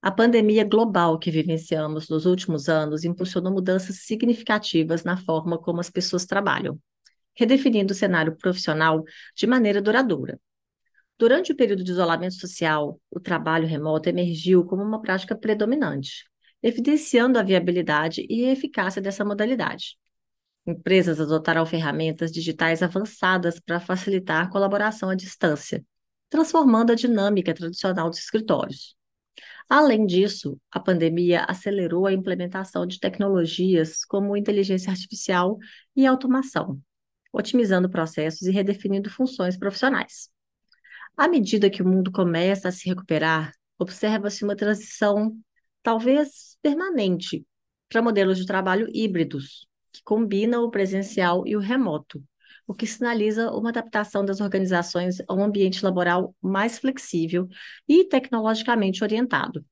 A pandemia global que vivenciamos nos últimos anos impulsionou mudanças significativas na forma como as pessoas trabalham, redefinindo o cenário profissional de maneira duradoura. Durante o período de isolamento social, o trabalho remoto emergiu como uma prática predominante, evidenciando a viabilidade e eficácia dessa modalidade. Empresas adotaram ferramentas digitais avançadas para facilitar a colaboração à distância, transformando a dinâmica tradicional dos escritórios. Além disso, a pandemia acelerou a implementação de tecnologias como inteligência artificial e automação, otimizando processos e redefinindo funções profissionais. À medida que o mundo começa a se recuperar, observa-se uma transição, talvez permanente, para modelos de trabalho híbridos, que combinam o presencial e o remoto, o que sinaliza uma adaptação das organizações a um ambiente laboral mais flexível e tecnologicamente orientado.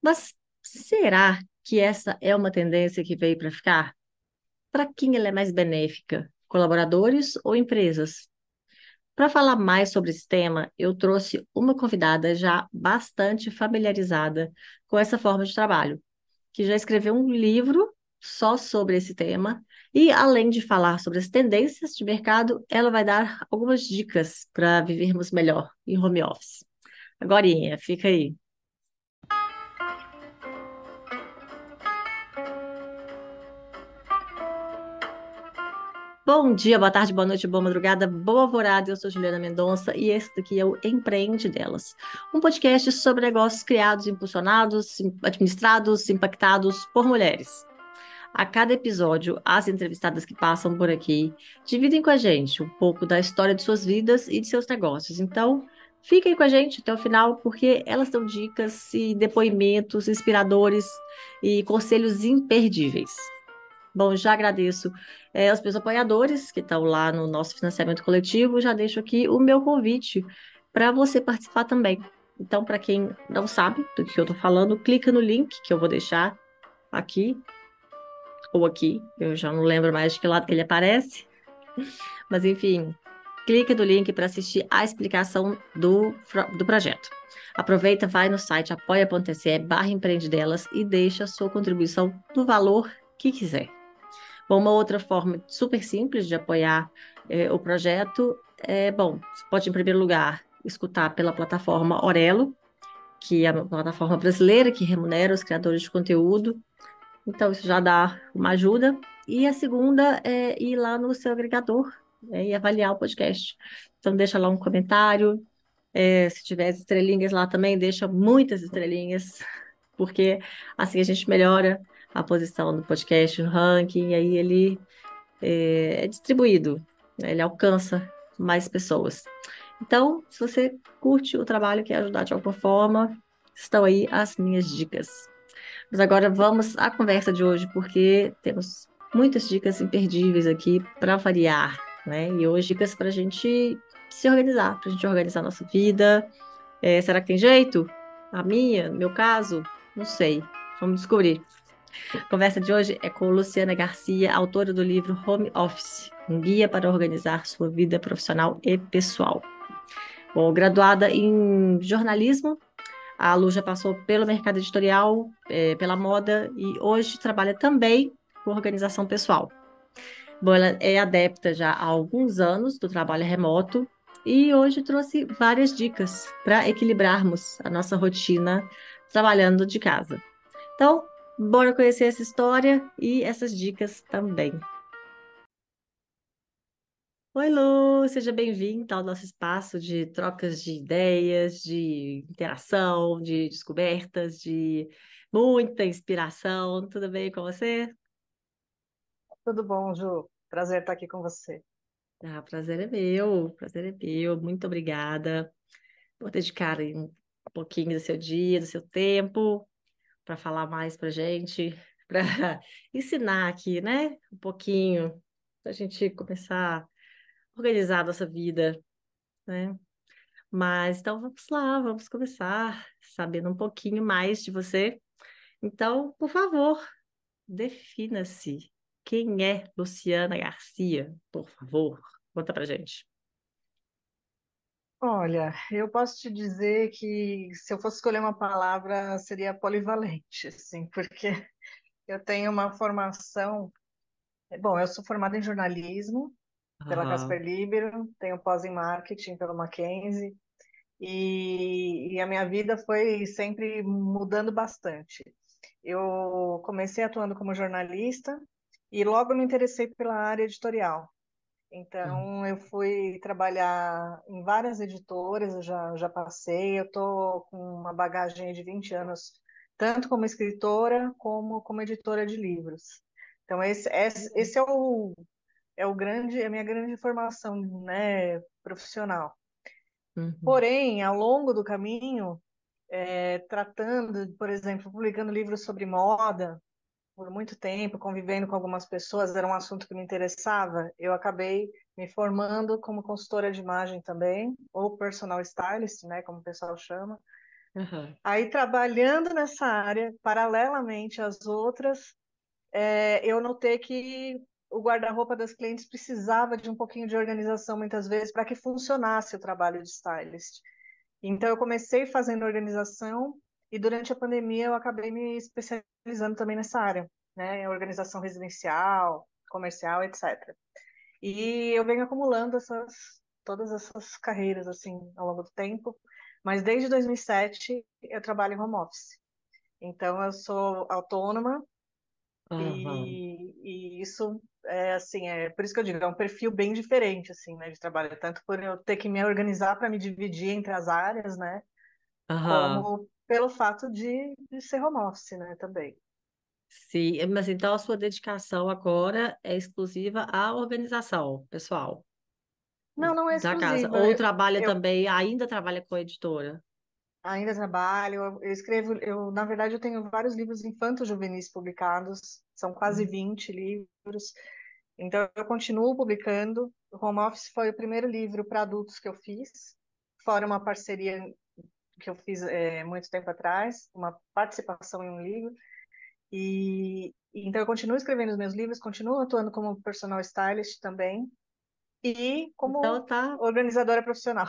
Mas será que essa é uma tendência que veio para ficar? Para quem ela é mais benéfica? Colaboradores ou empresas? Para falar mais sobre esse tema, eu trouxe uma convidada já bastante familiarizada com essa forma de trabalho, que já escreveu um livro só sobre esse tema. E, além de falar sobre as tendências de mercado, ela vai dar algumas dicas para vivermos melhor em home office. Agora, fica aí. Bom dia, boa tarde, boa noite, boa madrugada, boa alvorada. Eu sou Juliana Mendonça e esse daqui é o Empreende Delas, um podcast sobre negócios criados, impulsionados, administrados, impactados por mulheres. A cada episódio, as entrevistadas que passam por aqui dividem com a gente um pouco da história de suas vidas e de seus negócios. Então, fiquem com a gente até o final, porque elas dão dicas e depoimentos inspiradores e conselhos imperdíveis. Bom, já agradeço é, aos meus apoiadores que estão lá no nosso financiamento coletivo. Já deixo aqui o meu convite para você participar também. Então, para quem não sabe do que eu estou falando, clica no link que eu vou deixar aqui ou aqui, eu já não lembro mais de que lado que ele aparece. Mas enfim, clique no link para assistir a explicação do, do projeto. Aproveita, vai no site apoia.se barra empreendedelas e deixa a sua contribuição no valor que quiser. Bom, uma outra forma super simples de apoiar é, o projeto é, bom, você pode, em primeiro lugar, escutar pela plataforma Orelo, que é a plataforma brasileira que remunera os criadores de conteúdo. Então, isso já dá uma ajuda. E a segunda é ir lá no seu agregador né, e avaliar o podcast. Então, deixa lá um comentário. É, se tiver estrelinhas lá também, deixa muitas estrelinhas, porque assim a gente melhora a posição do podcast no ranking, e aí ele é, é distribuído, né, ele alcança mais pessoas. Então, se você curte o trabalho, quer ajudar de alguma forma, estão aí as minhas dicas. Mas agora vamos à conversa de hoje, porque temos muitas dicas imperdíveis aqui para variar, né? E hoje dicas para a gente se organizar, para a gente organizar a nossa vida. É, será que tem jeito? A minha, meu caso? Não sei. Vamos descobrir. A conversa de hoje é com Luciana Garcia, autora do livro Home Office, um guia para organizar sua vida profissional e pessoal. Bom, graduada em jornalismo a Lu já passou pelo mercado editorial, é, pela moda e hoje trabalha também com organização pessoal. Bom, ela é adepta já há alguns anos do trabalho remoto e hoje trouxe várias dicas para equilibrarmos a nossa rotina trabalhando de casa. Então, bora conhecer essa história e essas dicas também. Oi, Lu, seja bem-vinda ao nosso espaço de trocas de ideias, de interação, de descobertas, de muita inspiração. Tudo bem com você? Tudo bom, Ju. Prazer estar aqui com você. Ah, prazer é meu, prazer é meu. Muito obrigada por dedicar um pouquinho do seu dia, do seu tempo, para falar mais para gente, para ensinar aqui, né? Um pouquinho, para a gente começar organizar a nossa vida, né? Mas então vamos lá, vamos começar sabendo um pouquinho mais de você. Então, por favor, defina-se. Quem é Luciana Garcia? Por favor, conta pra gente. Olha, eu posso te dizer que se eu fosse escolher uma palavra, seria polivalente, assim, porque eu tenho uma formação. Bom, eu sou formada em jornalismo pela Aham, Casper Libero, tenho pós em marketing pela Mackenzie, e, e a minha vida foi sempre mudando bastante. Eu comecei atuando como jornalista e logo me interessei pela área editorial. uhum, Então, eu fui trabalhar em várias editoras, eu já, já passei, eu estou com uma bagagem de 20 anos, tanto como escritora como como editora de livros. Então, esse, esse, esse é o, é o grande, é a minha grande formação, né, profissional. uhum, Porém, ao longo do caminho, é, tratando, por exemplo, publicando livros sobre moda, por muito tempo, convivendo com algumas pessoas, era um assunto que me interessava, eu acabei me formando como consultora de imagem também, ou personal stylist, né, como o pessoal chama. aham, Aí, trabalhando nessa área, paralelamente às outras, é, eu notei que o guarda-roupa das clientes precisava de um pouquinho de organização, muitas vezes, para que funcionasse o trabalho de stylist. Então, eu comecei fazendo organização e durante a pandemia eu acabei me especializando também nessa área, né? Em organização residencial, comercial, etc. E eu venho acumulando essas, todas essas carreiras, assim, ao longo do tempo. Mas desde 2007 eu trabalho em home office. Então, eu sou autônoma aham, e, e isso é assim, é por isso que eu digo, é um perfil bem diferente assim, né, de trabalho, tanto por eu ter que me organizar para me dividir entre as áreas, né, aham. como pelo fato de, de ser home office, né, também. Sim, mas então a sua dedicação agora é exclusiva à organização pessoal Não, não é da casa. exclusiva. Ou Eu, trabalha eu também, ainda trabalha com a editora? ainda trabalho, eu, eu escrevo, eu na verdade eu tenho vários livros infanto-juvenis publicados, são quase Hum, 20 livros. Então eu continuo publicando. O Home Office foi o primeiro livro para adultos que eu fiz, fora uma parceria que eu fiz é, muito tempo atrás, uma participação em um livro. E então eu continuo escrevendo os meus livros, continuo atuando como personal stylist também e Então como tá, organizadora profissional.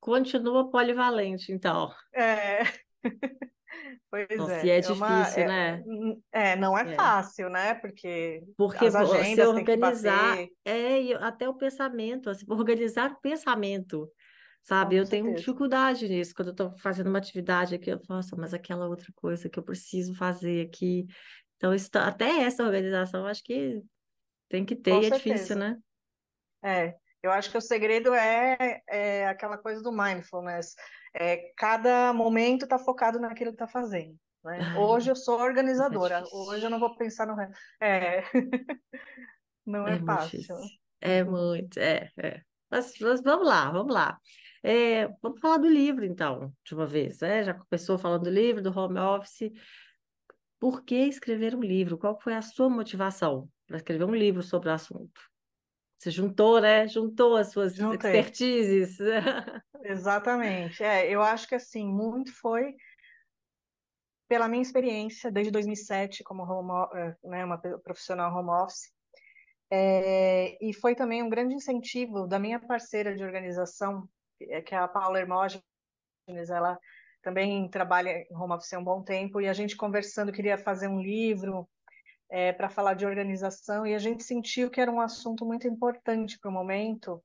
continua polivalente, então. É, pois Nossa, e é, é é uma difícil, é, né? é, não é É. fácil, né? Porque Porque as se agendas que organizar é até o pensamento, assim, organizar o pensamento, sabe? com Eu tenho dificuldade nisso. Quando eu estou fazendo uma atividade aqui, eu falo, nossa, mas aquela outra coisa que eu preciso fazer aqui. Então, isso tá- até essa organização, acho que tem que ter Com e é difícil, né? É, eu acho que o segredo é, é aquela coisa do mindfulness. É, cada momento está focado naquilo que está fazendo, né? Hoje eu sou isso é organizadora, hoje eu não vou pensar no resto. É, não é É fácil. difícil. É muito, é, é. Mas, mas vamos lá, vamos lá. É, vamos falar do livro, então, de uma vez, né? Já começou falando do livro, do home office. Por que escrever um livro? Qual foi a sua motivação para escrever um livro sobre o assunto? Você juntou, né? Juntou as suas Juntei, expertises. exatamente. É, eu acho que assim, muito foi pela minha experiência desde 2007 como home, eh, né, uma profissional home office. É, e foi também um grande incentivo da minha parceira de organização, que é que é a Paula Hermógenes, ela também trabalha em home office há um bom tempo, e a gente conversando queria fazer um livro para falar de organização, e a gente sentiu que era um assunto muito importante para o momento,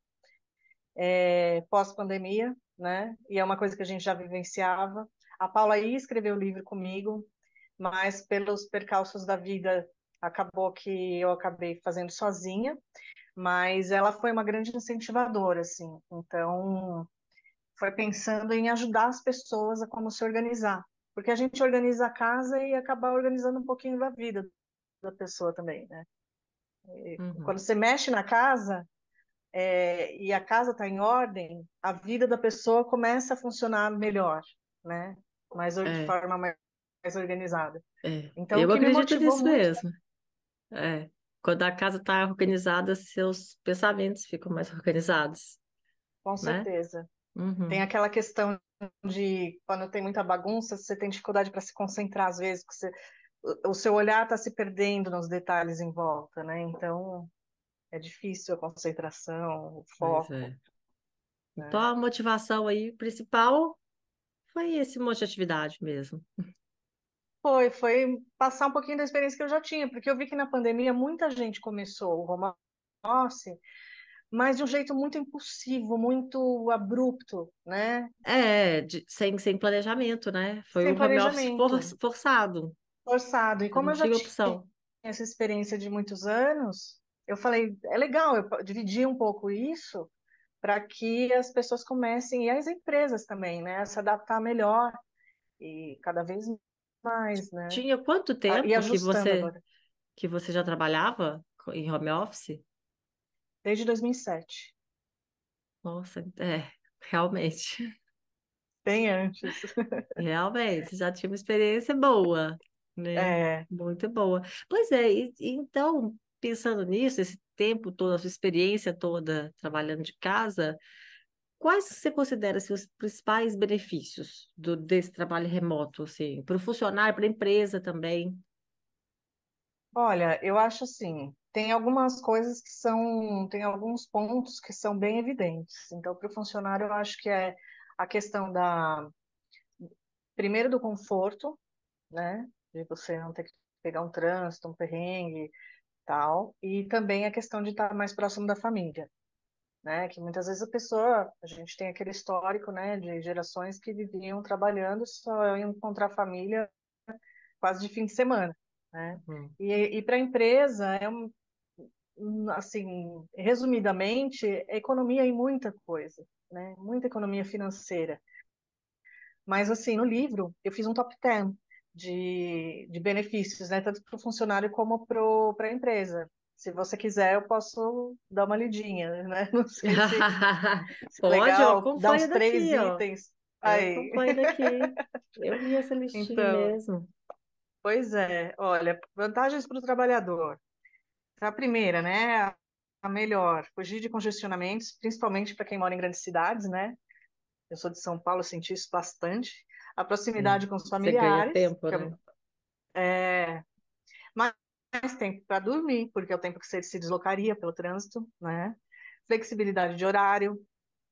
é, pós-pandemia, né? E é uma coisa que a gente já vivenciava. A Paula ia escrever o livro comigo, mas pelos percalços da vida acabou que eu acabei fazendo sozinha, mas ela foi uma grande incentivadora, assim. Então, foi pensando em ajudar as pessoas a como se organizar, porque a gente organiza a casa e acaba organizando um pouquinho da vida da pessoa também, né? E quando Uhum. você mexe na casa é, e a casa está em ordem, a vida da pessoa começa a funcionar melhor, né? Mais de É, forma mais, mais organizada. é. Então, Eu me acredito nisso muito, mesmo. É. Quando a casa está organizada, seus pensamentos ficam mais organizados, com né? certeza, tem Uhum. aquela questão de quando tem muita bagunça, você tem dificuldade para se concentrar às vezes, porque você, o seu olhar está se perdendo nos detalhes em volta, né? Então, é difícil a concentração, o foco. é. né? Então a motivação aí principal foi esse monte de atividade mesmo. Foi, foi passar um pouquinho da experiência que eu já tinha, porque eu vi que na pandemia muita gente começou o home office, mas de um jeito muito impulsivo, muito abrupto, né? É, de- sem, sem planejamento, né? Foi Sem o home office for- planejamento, forçado. Forçado. E como eu já tinha opção. essa experiência de muitos anos, eu falei, é legal eu dividir um pouco isso para que as pessoas comecem, e as empresas também, né, a se adaptar melhor e cada vez mais, né? Tinha quanto E tempo que ajustando você agora, que você já trabalhava em home office? desde 2007, Nossa, é, realmente, bem antes. realmente, já tinha uma experiência boa, né? É, Muito boa. Pois é, e, e então, pensando nisso, esse tempo todo, a sua experiência toda trabalhando de casa, quais você considera assim, os principais benefícios do, desse trabalho remoto, assim, para o funcionário, para a empresa também? olha, eu acho assim, tem algumas coisas que são, tem alguns pontos que são bem evidentes. Então, para o funcionário, eu acho que é a questão da, primeiro, do conforto, né? De você não ter que pegar um trânsito, um perrengue, tal, e também a questão de estar mais próximo da família, né? Que muitas vezes a pessoa, a gente tem aquele histórico, né, de gerações que viviam trabalhando, só iam encontrar a família quase de fim de semana, né? Hum. E, e para a empresa é um, um, assim, resumidamente, é economia em muita coisa, né? Muita economia financeira. Mas, assim, no livro, eu fiz um top 10 de, de benefícios, né? Tanto para o funcionário como para a empresa. Se você quiser, eu posso dar uma lidinha, né? Não sei se, se Pode, eu legal, dar uns três daqui, ó. itens. Eu Aí, acompanho daqui. Eu vi essa listinha então, mesmo. pois é, olha, vantagens para o trabalhador. A primeira, né? A melhor, fugir de congestionamentos, principalmente para quem mora em grandes cidades, né? Eu sou de São Paulo, eu senti isso bastante. A proximidade com os Você ganha familiares, tempo, que né? é tempo para dormir, porque é o tempo que você se deslocaria pelo trânsito, né? Flexibilidade de horário,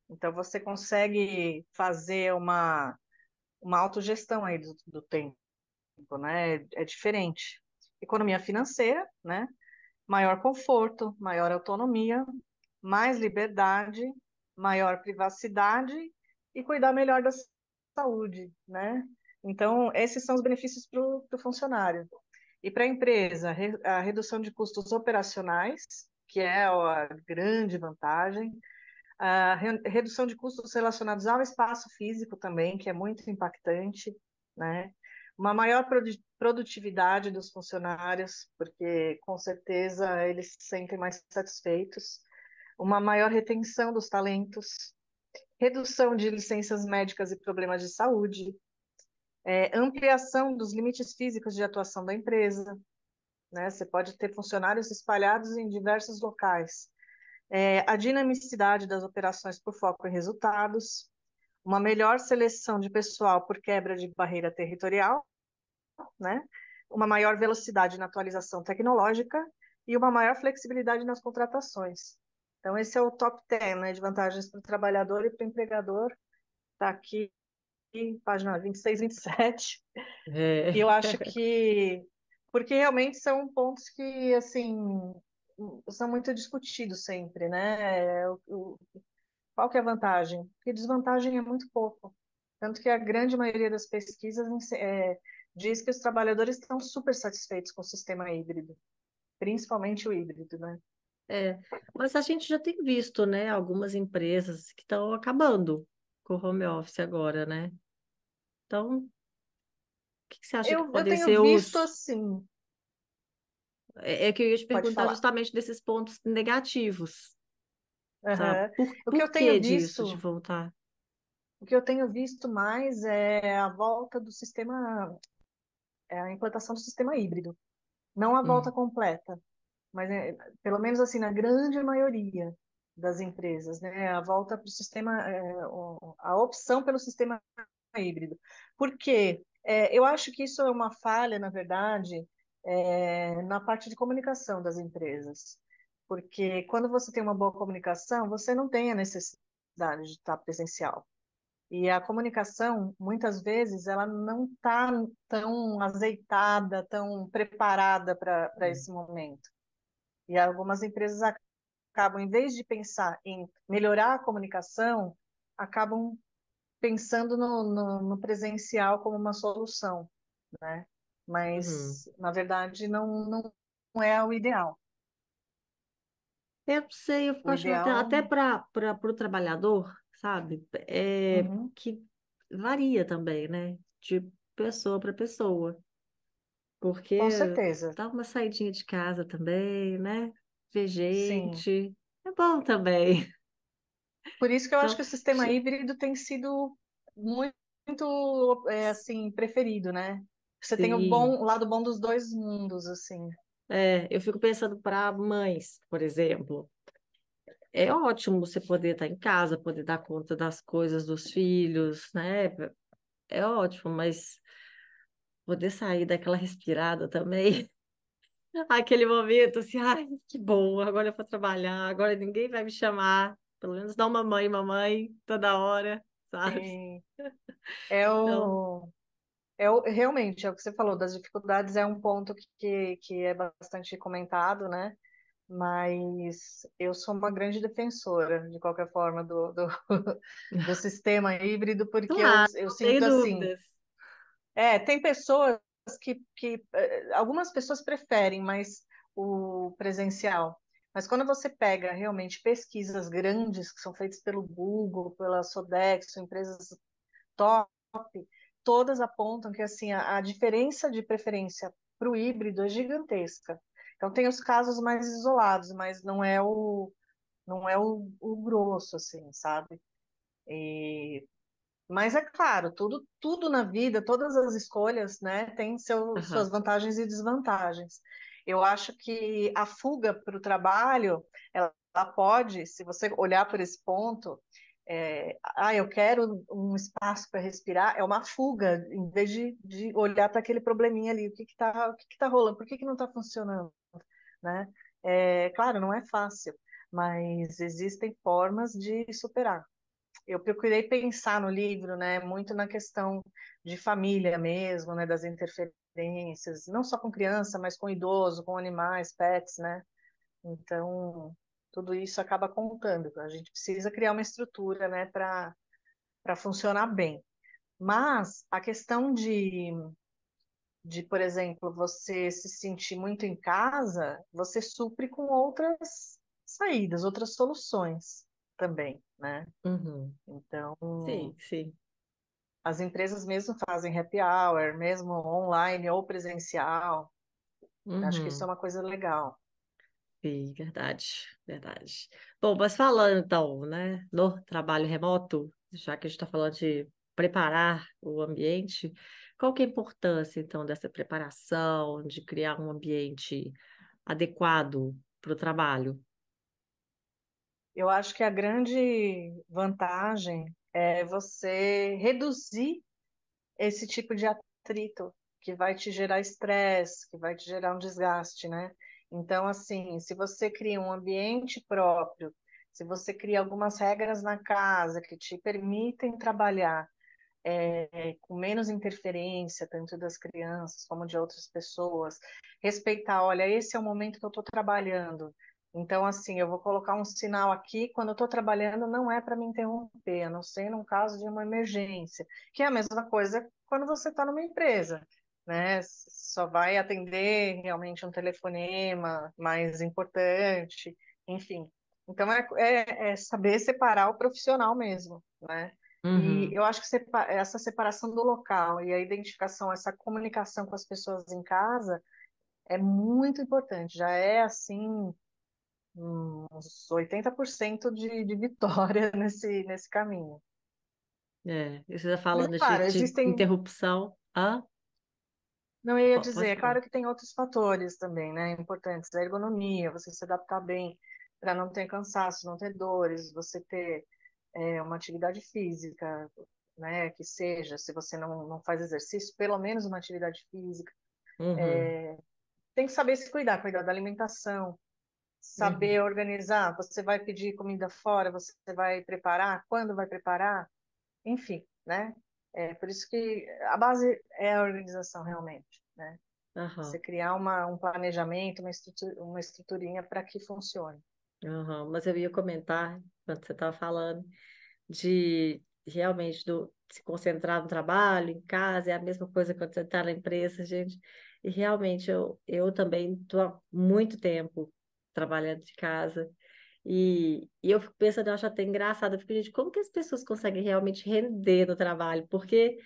então você consegue fazer uma, uma autogestão aí do, do tempo, né? É diferente. Economia financeira, né? Maior conforto, maior autonomia, mais liberdade, maior privacidade e cuidar melhor da saúde, né? Então, esses são os benefícios para o funcionário. E para a empresa, re- a redução de custos operacionais, que é a grande vantagem, a re- redução de custos relacionados ao espaço físico também, que é muito impactante, né? Uma maior produ- produtividade dos funcionários, porque com certeza eles se sentem mais satisfeitos. Uma maior retenção dos talentos, redução de licenças médicas e problemas de saúde, é, ampliação dos limites físicos de atuação da empresa, né? Você pode ter funcionários espalhados em diversos locais. É, a dinamicidade das operações por foco em resultados, uma melhor seleção de pessoal por quebra de barreira territorial, né? Uma maior velocidade na atualização tecnológica e uma maior flexibilidade nas contratações. Então, esse é o top 10, né, de vantagens para o trabalhador e para o empregador. Está aqui, página 26, 27. E eu É. acho que, porque realmente são pontos que, assim, são muito discutidos sempre, né? O, o- qual que é a vantagem? Porque desvantagem é muito pouco. Tanto que a grande maioria das pesquisas é, diz que os trabalhadores estão super satisfeitos com o sistema híbrido, principalmente o híbrido, né? É, mas a gente já tem visto, né, algumas empresas que estão acabando com o home office agora, né? Então, o que que você acha que Eu, eu podem tenho ser visto os... assim, É, é que eu ia te perguntar justamente desses pontos negativos, sabe? Aham. Por, O que eu que tenho disso de visto, voltar? o que eu tenho visto mais é a volta do sistema, é a implantação do sistema híbrido, não a volta Hum, completa. Mas é, pelo menos assim, na grande maioria das empresas, né, a volta para o sistema, é, a opção pelo sistema híbrido. Por quê? É, eu acho que isso é uma falha, na verdade, é, na parte de comunicação das empresas. Porque quando você tem uma boa comunicação, você não tem a necessidade necessidade de estar presencial. E a comunicação, muitas vezes, ela não está tão azeitada, tão preparada para esse momento. E algumas empresas acabam, em vez de pensar em melhorar a comunicação, acabam pensando no, no, no presencial como uma solução, né? Mas, uhum. na verdade, não, não é o ideal. Eu sei, eu o acho ideal... até, até para o trabalhador, sabe? É, uhum. Que varia também, né? De pessoa para pessoa. Porque Com certeza. dá uma saidinha de casa também, né? Ver gente. Sim. É bom também. Por isso que eu então, acho que o sistema híbrido tem sido muito, muito é, assim, preferido, né? Você sim. tem o bom, o lado bom dos dois mundos, assim. É, eu fico pensando para mães, por exemplo. É ótimo você poder estar em casa, poder dar conta das coisas dos filhos, né? É ótimo, mas poder sair daquela respirada também. Aquele momento assim, ai, que bom, agora eu vou trabalhar, agora ninguém vai me chamar. Pelo menos dá uma mãe, mamãe, toda hora, sabe? Sim. É o, então, é o, realmente, é o que você falou, das dificuldades é um ponto que, que é bastante comentado, né? Mas eu sou uma grande defensora, de qualquer forma, do, do, do sistema híbrido, porque claro, eu, eu sinto assim. É, tem pessoas que, que. Eh, algumas pessoas preferem mais o presencial. Mas quando você pega realmente pesquisas grandes que são feitas pelo Google, pela Sodexo, empresas top, todas apontam que assim a, a diferença de preferência para o híbrido é gigantesca. Então tem os casos mais isolados, mas não é o não é o, o grosso, assim, sabe? E, mas é claro, tudo tudo na vida, todas as escolhas, né, tem seu, uhum. suas vantagens e desvantagens. Eu acho que a fuga para o trabalho, ela, ela pode, se você olhar por esse ponto, é, ah, eu quero um espaço para respirar, é uma fuga, em vez de, de olhar para aquele probleminha ali, o que está que que tá rolando, por que, que não está funcionando, né? É, claro, não é fácil, mas existem formas de superar. Eu procurei pensar no livro, né, muito na questão de família mesmo, né, das interferências, não só com criança, mas com idoso, com animais, pets, né? Então, tudo isso acaba contando. A gente precisa criar uma estrutura, né, para para funcionar bem. Mas a questão de, de, por exemplo, você se sentir muito em casa, você supre com outras saídas, outras soluções também, né? Uhum. Então, sim, sim. As empresas mesmo fazem happy hour, mesmo online ou presencial. Uhum. Acho que isso é uhum. uma coisa legal. Sim, verdade, verdade. Bom, mas falando então, né, no trabalho remoto, já que a gente está falando de preparar o ambiente, qual que é a importância então dessa preparação, de criar um ambiente adequado para o trabalho? Eu acho que a grande vantagem é você reduzir esse tipo de atrito que vai te gerar estresse, que vai te gerar um desgaste, né? Então, assim, se você cria um ambiente próprio, se você cria algumas regras na casa que te permitem trabalhar é, com menos interferência, tanto das crianças como de outras pessoas, respeitar, olha, esse é o momento que eu estou trabalhando. Então, assim, eu vou colocar um sinal aqui, quando eu estou trabalhando, não é para me interromper, a não ser num caso de uma emergência, que é a mesma coisa quando você está numa empresa né? Só vai atender realmente um telefonema mais importante, enfim. Então é, é, é saber separar o profissional mesmo, né? Uhum. E eu acho que separa, essa separação do local e a identificação, essa comunicação com as pessoas em casa é muito importante. Já é assim uns 80% de, de vitória nesse, nesse caminho. É, você está falando Mas, claro, de, existem... interrupção. Ah? Não, eu ia dizer, é claro que tem outros fatores também, né, importantes, a ergonomia, você se adaptar bem para não ter cansaço, não ter dores, você ter é, uma atividade física, né, que seja, se você não, não faz exercício, pelo menos uma atividade física. Uhum. É, tem que saber se cuidar, cuidar da alimentação, saber uhum. organizar. Você vai pedir comida fora, você vai preparar, quando vai preparar, enfim, né? É por isso que a base é a organização realmente, né? Uhum. Você criar uma, um planejamento, uma, estrutura, uma estruturinha para que funcione. Uhum. Mas eu ia comentar, quando você estava falando, de realmente do, se concentrar no trabalho, em casa, é a mesma coisa quando você está na empresa, gente. E realmente eu, eu também estou há muito tempo trabalhando de casa. E, e eu fico pensando, eu acho até engraçado, eu fico, gente, como que as pessoas conseguem realmente render no trabalho? Porque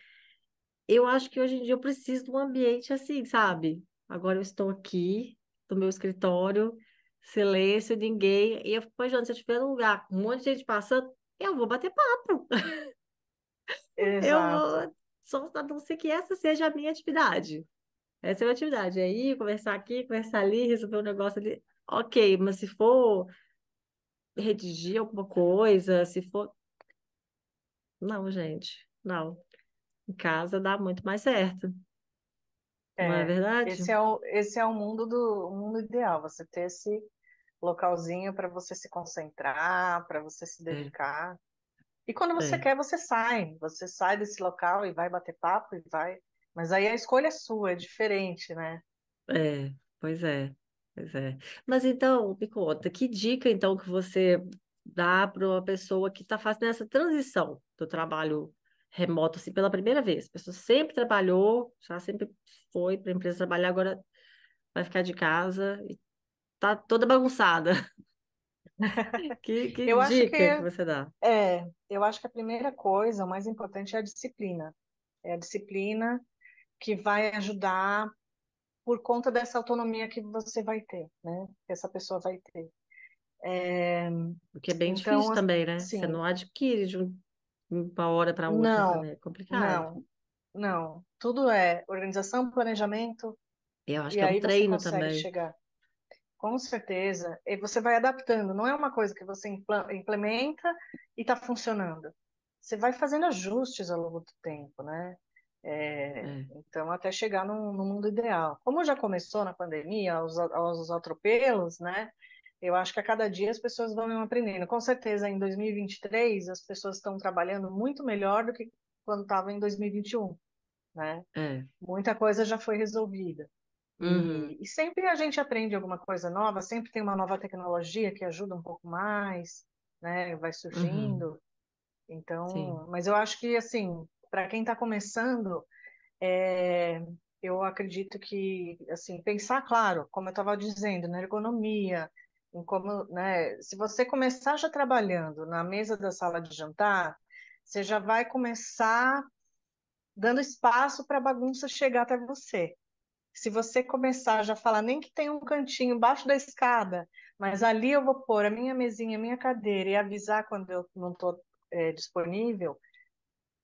eu acho que hoje em dia eu preciso de um ambiente assim, sabe? Agora eu estou aqui, no meu escritório, silêncio, ninguém. E eu fico imaginando, se eu estiver num lugar com um monte de gente passando, eu vou bater papo. Exato. Eu vou, só a não ser que essa seja a minha atividade. Essa é a atividade. É ir, conversar aqui, conversar ali, resolver um negócio ali. Ok, mas se for redigir alguma coisa, se for. Não, gente, não. Em casa dá muito mais certo. É, não é verdade? Esse é o, esse é o mundo do o mundo ideal, você ter esse localzinho para você se concentrar, para você se é. dedicar. É. E quando você é. quer, você sai. Você sai desse local e vai bater papo e vai. Mas aí a escolha é sua, é diferente, né? É, pois é. Pois é. Mas então, me conta, que dica então que você dá para uma pessoa que está fazendo essa transição do trabalho remoto assim pela primeira vez? A pessoa sempre trabalhou, já sempre foi para a empresa trabalhar, agora vai ficar de casa e tá toda bagunçada. que, que dica que, que você dá? É, eu acho que a primeira coisa, o mais importante é a disciplina. É a disciplina que vai ajudar por conta dessa autonomia que você vai ter, né? Que essa pessoa vai ter. É... Porque é bem então, difícil também, né? Sim. Você não adquire de uma hora para outra, não, né? É complicado. Não, não. Tudo é organização, planejamento. Eu acho que é um treino também. Chegar. Com certeza. E você vai adaptando. Não é uma coisa que você implementa e está funcionando. Você vai fazendo ajustes ao longo do tempo, né? É, é. Então, até chegar no, no, mundo ideal. Como já começou na pandemia, aos, aos atropelos, né? Eu acho que a cada dia as pessoas vão aprendendo. Com certeza, em 2023, as pessoas estão trabalhando muito melhor do que quando estavam em 2021, né? É. Muita coisa já foi resolvida. Uhum. E, e, sempre a gente aprende alguma coisa nova, sempre tem uma nova tecnologia que ajuda um pouco mais, né? Vai surgindo. Uhum. Então, Sim. mas eu acho que, assim, para quem está começando, é, eu acredito que, assim, pensar, claro, como eu estava dizendo, na ergonomia, em como, né, se você começar já trabalhando na mesa da sala de jantar, você já vai começar dando espaço para a bagunça chegar até você. Se você começar já falar nem que tem um cantinho embaixo da escada, mas ali eu vou pôr a minha mesinha, a minha cadeira e avisar quando eu não estou é, disponível,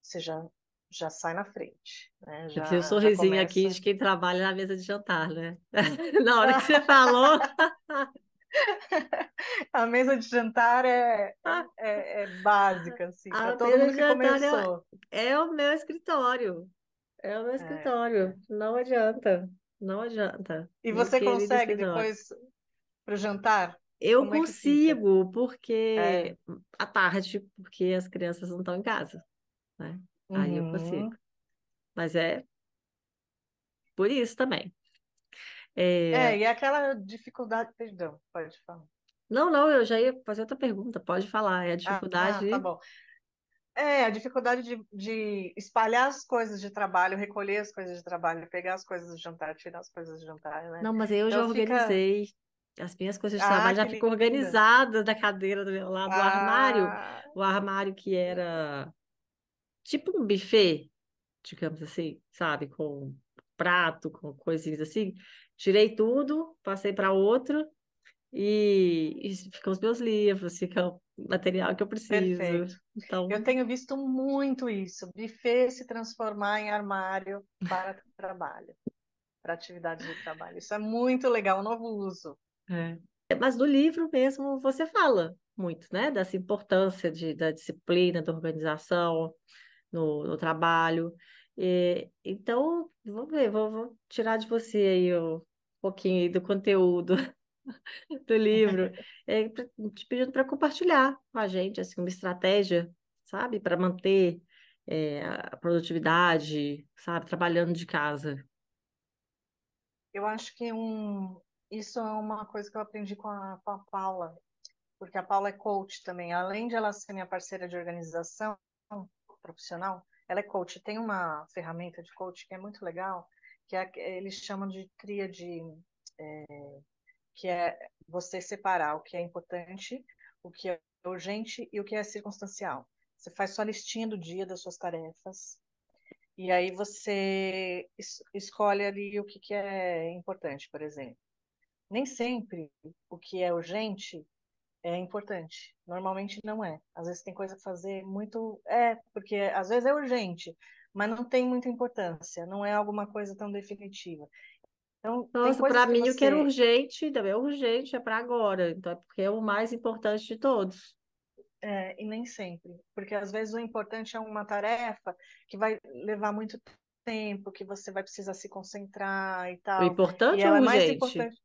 você já já sai na frente. Né? Já, o sorrisinho começa... aqui de quem trabalha na mesa de jantar, né? na hora que você falou. a mesa de jantar é, é, é básica, assim, para todo mundo que é começou. É, é, o meu escritório. É o meu é. escritório. Não adianta. Não adianta. E você consegue depois para o jantar? Eu Como consigo, porque à tarde, porque as crianças não estão em casa, né? Uhum. Aí eu consigo. Uhum. Mas é por isso também. É... é, e aquela dificuldade, perdão, pode falar. Não, não, eu já ia fazer outra pergunta, pode falar. É a dificuldade. Ah, ah, tá bom. É, a dificuldade de, de, espalhar as coisas de trabalho, recolher as coisas de trabalho, pegar as coisas do jantar, tirar as coisas do jantar, né? Não, mas eu então já fica... organizei. As minhas coisas de ah, trabalho já ficam organizadas da cadeira do meu lado, ah. armário. O armário que era tipo um buffet, digamos assim, sabe? Com prato, com coisinhas assim. Tirei tudo, passei para outro e, e ficam os meus livros, fica o material que eu preciso. Perfeito. Então... Eu tenho visto muito isso, buffet se transformar em armário para trabalho, para atividade de trabalho. Isso é muito legal, um novo uso. É. Mas no livro mesmo você fala muito, né? Dessa importância de, da disciplina, da organização, no, no trabalho. E, então, vamos ver, vou, vou, tirar de você aí um pouquinho aí do conteúdo do livro, é, te pedindo para compartilhar com a gente assim, uma estratégia, sabe, para manter é, a produtividade, sabe, trabalhando de casa. Eu acho que um, isso é uma coisa que eu aprendi com a, com a Paula, porque a Paula é coach também. Além de ela ser minha parceira de organização profissional, ela é coach. Tem uma ferramenta de coach que é muito legal, que é, eles chamam de tríade, é, que é você separar o que é importante, o que é urgente e o que é circunstancial. Você faz sua listinha do dia das suas tarefas, e aí você es escolhe ali o que, que é importante, por exemplo. Nem sempre o que é urgente é importante. Normalmente não é. Às vezes tem coisa a fazer muito. É, porque às vezes é urgente, mas não tem muita importância, não é alguma coisa tão definitiva. Então, Nossa, para mim você... o que era urgente também é urgente, é para agora. Então é porque é o mais importante de todos. É, e nem sempre, porque às vezes o importante é uma tarefa que vai levar muito tempo, que você vai precisar se concentrar e tal. O importante ou é urgente? Mais importante.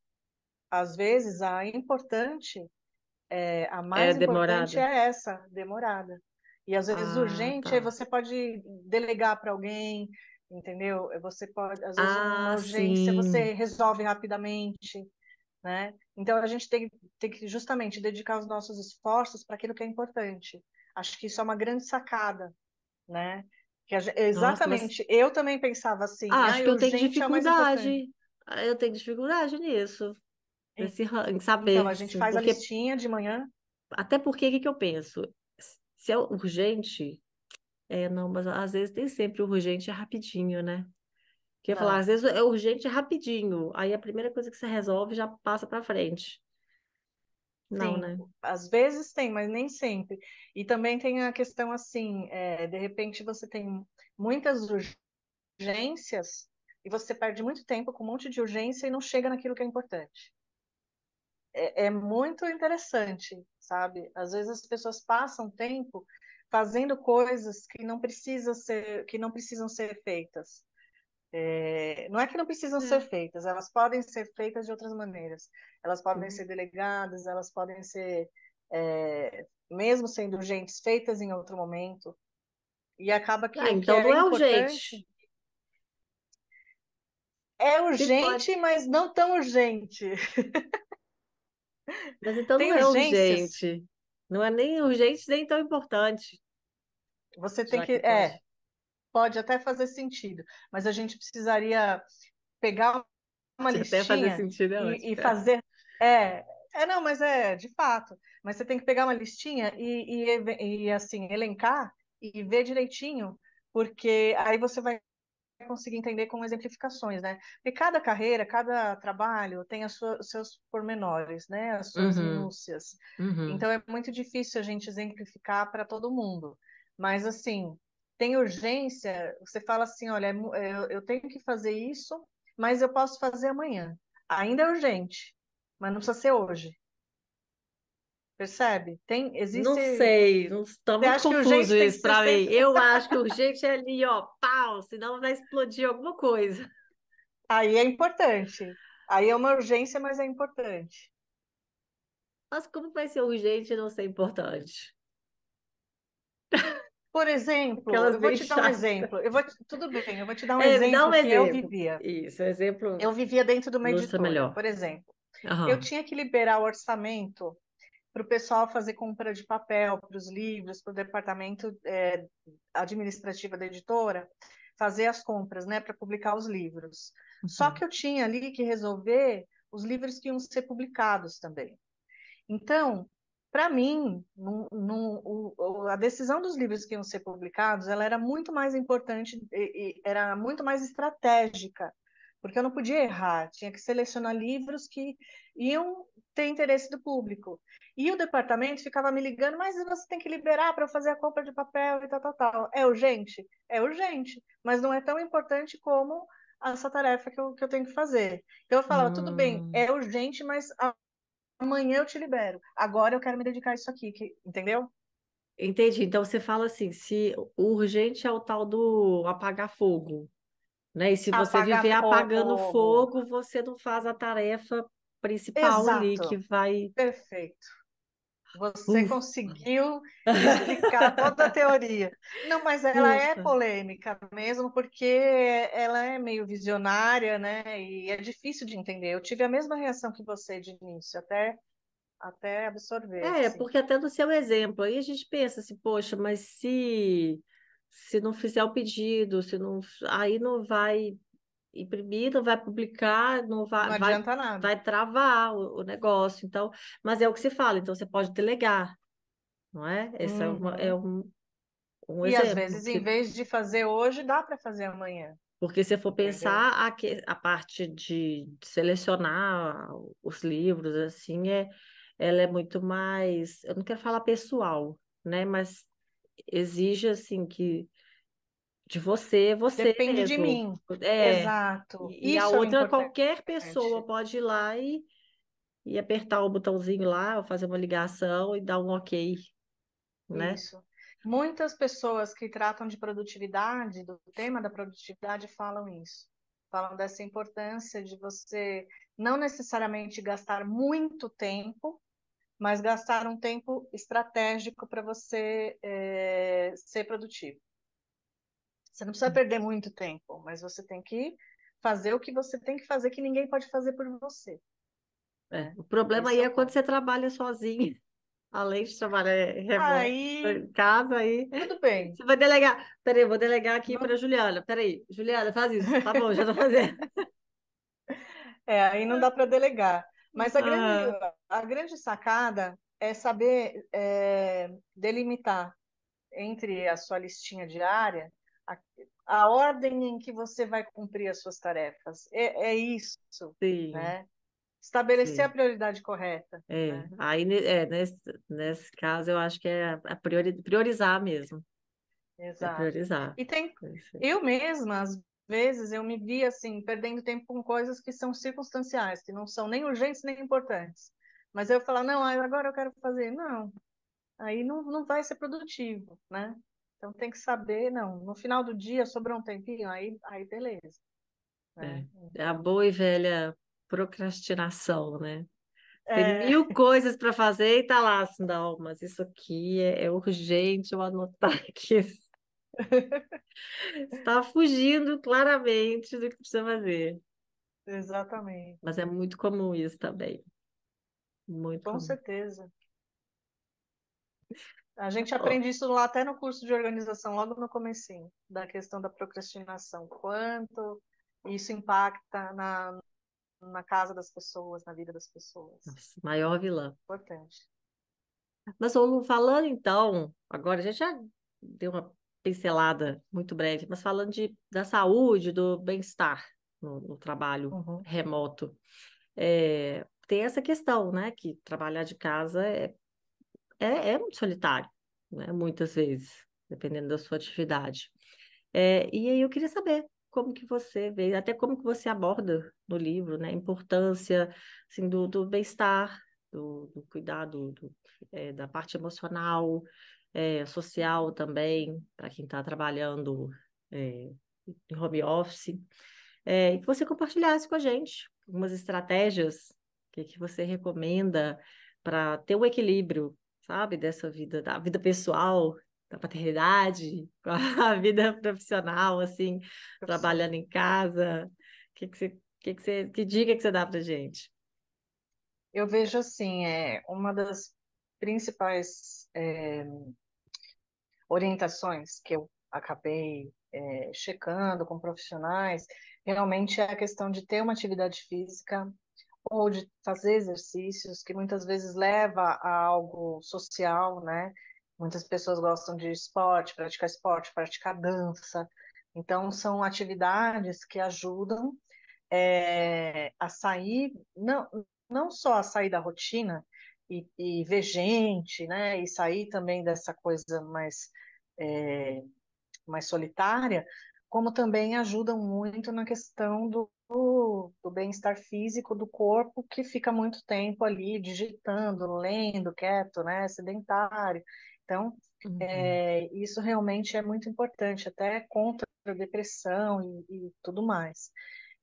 Às vezes a importante, é, a é mais é importante demorada. é essa, demorada. E às vezes ah, urgente, tá. aí você pode delegar para alguém, entendeu? Você pode, às vezes, ah, uma urgência sim. você resolve rapidamente, né? Então a gente tem, tem que justamente dedicar os nossos esforços para aquilo que é importante. Acho que isso é uma grande sacada, né? Que a, exatamente, Nossa, mas... eu também pensava assim. Ah, acho que eu tenho é dificuldade. É eu tenho dificuldade nisso. Em saber. Então, a gente assim, faz porque... a listinha de manhã. Até porque o que, que eu penso? Se é urgente, é, não, mas às vezes tem sempre urgente é rapidinho, né? Quer falar, às vezes é urgente é rapidinho. Aí a primeira coisa que você resolve já passa para frente. Não, Sim, né? às vezes tem, mas nem sempre. E também tem a questão assim, é, de repente você tem muitas urgências e você perde muito tempo com um monte de urgência e não chega naquilo que é importante. É, é muito interessante, sabe? Às vezes as pessoas passam tempo fazendo coisas que não precisam ser, que não precisam ser feitas. É, não é que não precisam é. ser feitas, elas podem ser feitas de outras maneiras. Elas podem uhum. ser delegadas, elas podem ser, é, mesmo sendo urgentes, feitas em outro momento. E acaba que. Ah, então que é não é urgente. É urgente, mas não tão urgente. Mas então Tem não é urgente. Não é nem urgente, nem tão importante. Você tem que, que é, pode até fazer sentido, mas a gente precisaria pegar uma Se listinha fazer sentido, é e, e, fazer. É, é, não, mas é de fato. Mas você tem que pegar uma listinha e, e, e assim, elencar e ver direitinho, porque aí você vai conseguir entender com exemplificações, né? Porque cada carreira, cada trabalho tem as suas, os seus pormenores, né? As suas uhum. minúcias. Uhum. Então é muito difícil a gente exemplificar para todo mundo. Mas assim, tem urgência, você fala assim, olha, é eu tenho que fazer isso, mas eu posso fazer amanhã. Ainda é urgente, mas não precisa ser hoje. Percebe? Tem, existe... Não sei, está muito confuso isso para mim. Eu acho que urgente é ali, ó, pau, senão vai explodir alguma coisa. Aí é importante. Aí é uma urgência, mas é importante. Mas como vai ser urgente e não ser importante? Por exemplo, Aquelas eu vou te dar um exemplo. Eu vou, tudo bem, eu vou te dar um é, exemplo um que exemplo. eu vivia. Isso, exemplo. Eu vivia dentro de uma editora, melhor. por exemplo. Uhum. Eu tinha que liberar o orçamento para o pessoal fazer compra de papel, para os livros, para o departamento é, administrativo da editora, fazer as compras, né, para publicar os livros. Uhum. Só que eu tinha ali que resolver os livros que iam ser publicados também. Então, para mim, no, no, a decisão dos livros que iam ser publicados, ela era muito mais importante, e, e era muito mais estratégica, porque eu não podia errar, tinha que selecionar livros que iam ter interesse do público. E o departamento ficava me ligando, mas você tem que liberar para fazer a compra de papel e tal, tal, tal. É urgente? É urgente, mas não é tão importante como essa tarefa que eu, que eu tenho que fazer. Então eu falava, hum. tudo bem, hum. é urgente, mas amanhã eu te libero. Agora eu quero me dedicar a isso aqui, que, entendeu? Entendi. Então você fala assim, se o urgente é o tal do apagar fogo, né? E se você apagar viver fogo. apagando fogo, você não faz a tarefa principal ali que Exato, vai. perfeito. Você conseguiu explicar toda a teoria. Não, mas ela é ufa. polêmica mesmo, porque ela é meio visionária, né? E é difícil de entender. Eu tive a mesma reação que você de início, até, até absorver, É, assim. porque até no seu exemplo, aí a gente pensa assim, poxa, mas se se não fizer o pedido, se não, aí não vai imprimir, não vai publicar, não Não vai, vai, adianta nada. vai travar o, o negócio. Então, mas é o que se fala, então você pode delegar, não é? Esse é, uma, é Uhum. um, um E às exemplo vezes, em que vez de fazer hoje, dá para fazer amanhã, Porque se for pensar a, que- a parte de selecionar os livros, assim, é, ela é muito mais, eu não quero falar pessoal, né? Mas exige, assim, que de você, você Depende de mesmo. mim. É, Exato. e, e a é outra, importante. qualquer pessoa pode ir lá e, e apertar o botãozinho lá, ou fazer uma ligação e dar um ok, né? Isso. Muitas pessoas que tratam de produtividade, do tema da produtividade, falam isso. Falam dessa importância de você não necessariamente gastar muito tempo, mas gastar um tempo estratégico para você eh, ser produtivo. Você não precisa perder muito tempo, mas você tem que fazer o que você tem que fazer que ninguém pode fazer por você, É, né? o problema aí Esse é é quando você trabalha sozinho. Além de trabalhar remoto, Aí, em casa, aí tudo bem. você vai delegar. Peraí, vou delegar aqui para Não- Juliana. Peraí, Juliana, faz isso. Tá bom, já tô fazendo. é, aí não dá para delegar. Mas a grande, Ah, a grande sacada é saber é, delimitar entre a sua listinha diária a, a ordem em que você vai cumprir as suas tarefas. É, é isso, sim, né? Estabelecer a sim. prioridade correta, É, né? aí é, nesse, nesse caso eu acho que é a priori, priorizar mesmo. É Exato. priorizar. E tem, É eu mesma, às vezes, eu me vi assim, perdendo tempo com coisas que são circunstanciais, que não são nem urgentes nem importantes. Mas eu falo, não, agora eu quero fazer. Não, aí não, não vai ser produtivo, né? Então tem que saber, não, no final do dia sobrou um tempinho, aí, aí beleza, É, né? é a boa e velha procrastinação, né? Tem é, mil coisas para fazer e tá lá, assim, não, mas isso aqui é, é urgente eu anotar aqui. Está fugindo claramente do que precisa fazer. exatamente, Mas é muito comum isso também. Muito com comum. certeza. A gente aprende isso lá até no curso de organização, logo no comecinho, da questão da procrastinação. Quanto isso impacta na, na casa das pessoas, na vida das pessoas. nossa, maior vilã. Importante. Mas, Lu, falando então, agora a gente já deu uma pincelada muito breve, mas falando de, da saúde, do bem-estar no, no trabalho Uhum, remoto, é, tem essa questão, né? Que trabalhar de casa é, é, é muito solitário, né? Muitas vezes, dependendo da sua atividade. É, e aí eu queria saber como que você vê, até como que você aborda no livro, né, a importância assim, do, do bem-estar, do, do cuidado do, é, da parte emocional, é, social também, para quem está trabalhando é, em home office, é, e que você compartilhasse com a gente algumas estratégias que, que você recomenda para ter um equilíbrio, sabe, dessa vida, da vida pessoal da paternidade, a vida profissional, assim, trabalhando em casa. Que que você, que que você, que dica que você dá pra gente? Eu vejo assim, é uma das principais é, orientações que eu acabei é, checando com profissionais, realmente é a questão de ter uma atividade física ou de fazer exercícios, que muitas vezes leva a algo social, né? Muitas pessoas gostam de esporte, praticar esporte, praticar dança. Então, são atividades que ajudam é, a sair, não, não só a sair da rotina e, e ver gente, né? E sair também dessa coisa mais é, mais solitária, como também ajudam muito na questão do, do bem-estar físico do corpo, que fica muito tempo ali digitando, lendo, quieto, né, sedentário. Então, Uhum. é, isso realmente é muito importante, até contra a depressão e, e tudo mais.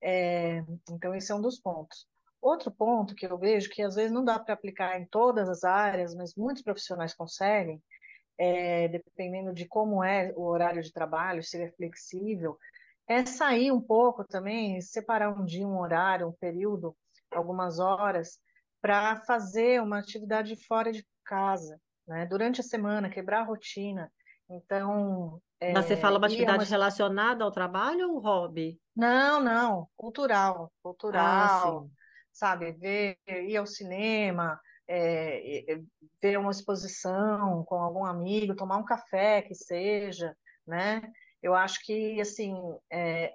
É, então, esse é um dos pontos. Outro ponto que eu vejo que às vezes não dá para aplicar em todas as áreas, mas muitos profissionais conseguem, é, dependendo de como é o horário de trabalho, se ele é flexível, é sair um pouco também, separar um dia, um horário, um período, algumas horas, para fazer uma atividade fora de casa, né? Durante a semana, quebrar a rotina. Então, Mas você fala é, uma ir a uma... atividade relacionada ao trabalho ou hobby? Não, não, cultural, Ah, cultural, sim. sabe? Ver, ir ao cinema, é, é, ver uma exposição com algum amigo, tomar um café, que seja, né? Eu acho que, assim, é,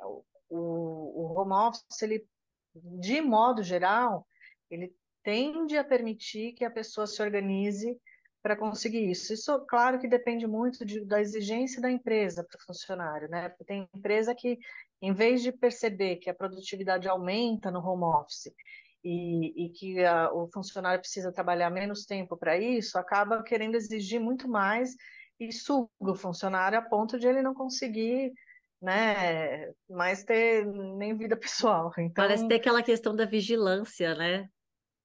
o, o home office, ele, de modo geral, ele tende a permitir que a pessoa se organize para conseguir isso. Isso, claro que depende muito de, da exigência da empresa para o funcionário, né? Porque tem empresa que, em vez de perceber que a produtividade aumenta no home office e, e que a, o funcionário precisa trabalhar menos tempo para isso, acaba querendo exigir muito mais e suga o funcionário a ponto de ele não conseguir, né, mais ter nem vida pessoal. Parece Então, ter aquela questão da vigilância, né?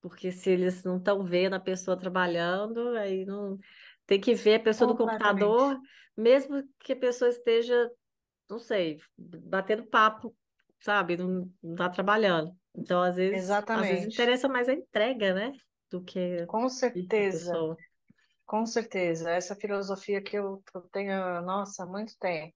Porque se eles não estão vendo a pessoa trabalhando, aí não tem que ver a pessoa do computador, mesmo que a pessoa esteja, não sei, batendo papo, sabe? Não, não tá trabalhando. Então, às vezes, às vezes interessa mais a entrega, né? Do que Com a certeza. pessoa. Com certeza, essa filosofia que eu tenho, nossa, há muito tempo.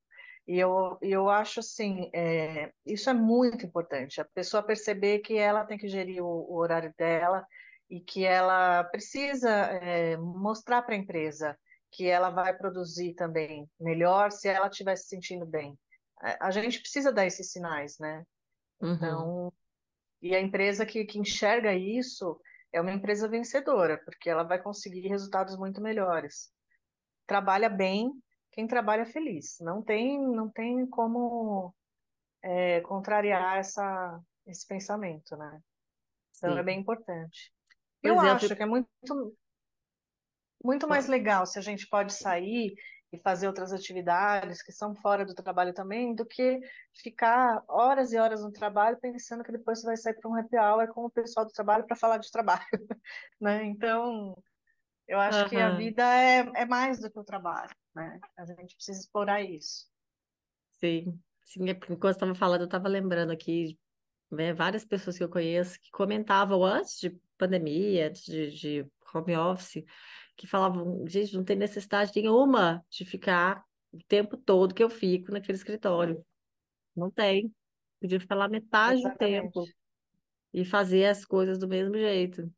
E eu, eu acho assim, é, isso é muito importante, a pessoa perceber que ela tem que gerir o, o horário dela e que ela precisa, é, mostrar para a empresa que ela vai produzir também melhor se ela estiver se sentindo bem. A, a gente precisa dar esses sinais, né? Uhum, Então, e a empresa que, que enxerga isso é uma empresa vencedora, porque ela vai conseguir resultados muito melhores trabalha bem quem trabalha feliz. Não tem, não tem como é, contrariar essa, esse pensamento, né? Então é sim. bem importante. Eu Pois é, eu acho que é muito, muito mais legal se a gente pode sair e fazer outras atividades que são fora do trabalho também, do que ficar horas e horas no trabalho pensando que depois você vai sair para um happy hour com o pessoal do trabalho para falar de trabalho, né? Então, eu acho que a vida é, é mais do que o trabalho, né? A gente precisa explorar isso. sim. Sim, é porque enquanto você estava falando, eu estava lembrando aqui, né, várias pessoas que eu conheço que comentavam antes de pandemia, antes de, de home office, que falavam, gente, não tem necessidade nenhuma de ficar o tempo todo que eu fico naquele escritório. Não tem. Podia ficar lá metade do tempo Exatamente. e fazer as coisas do mesmo jeito.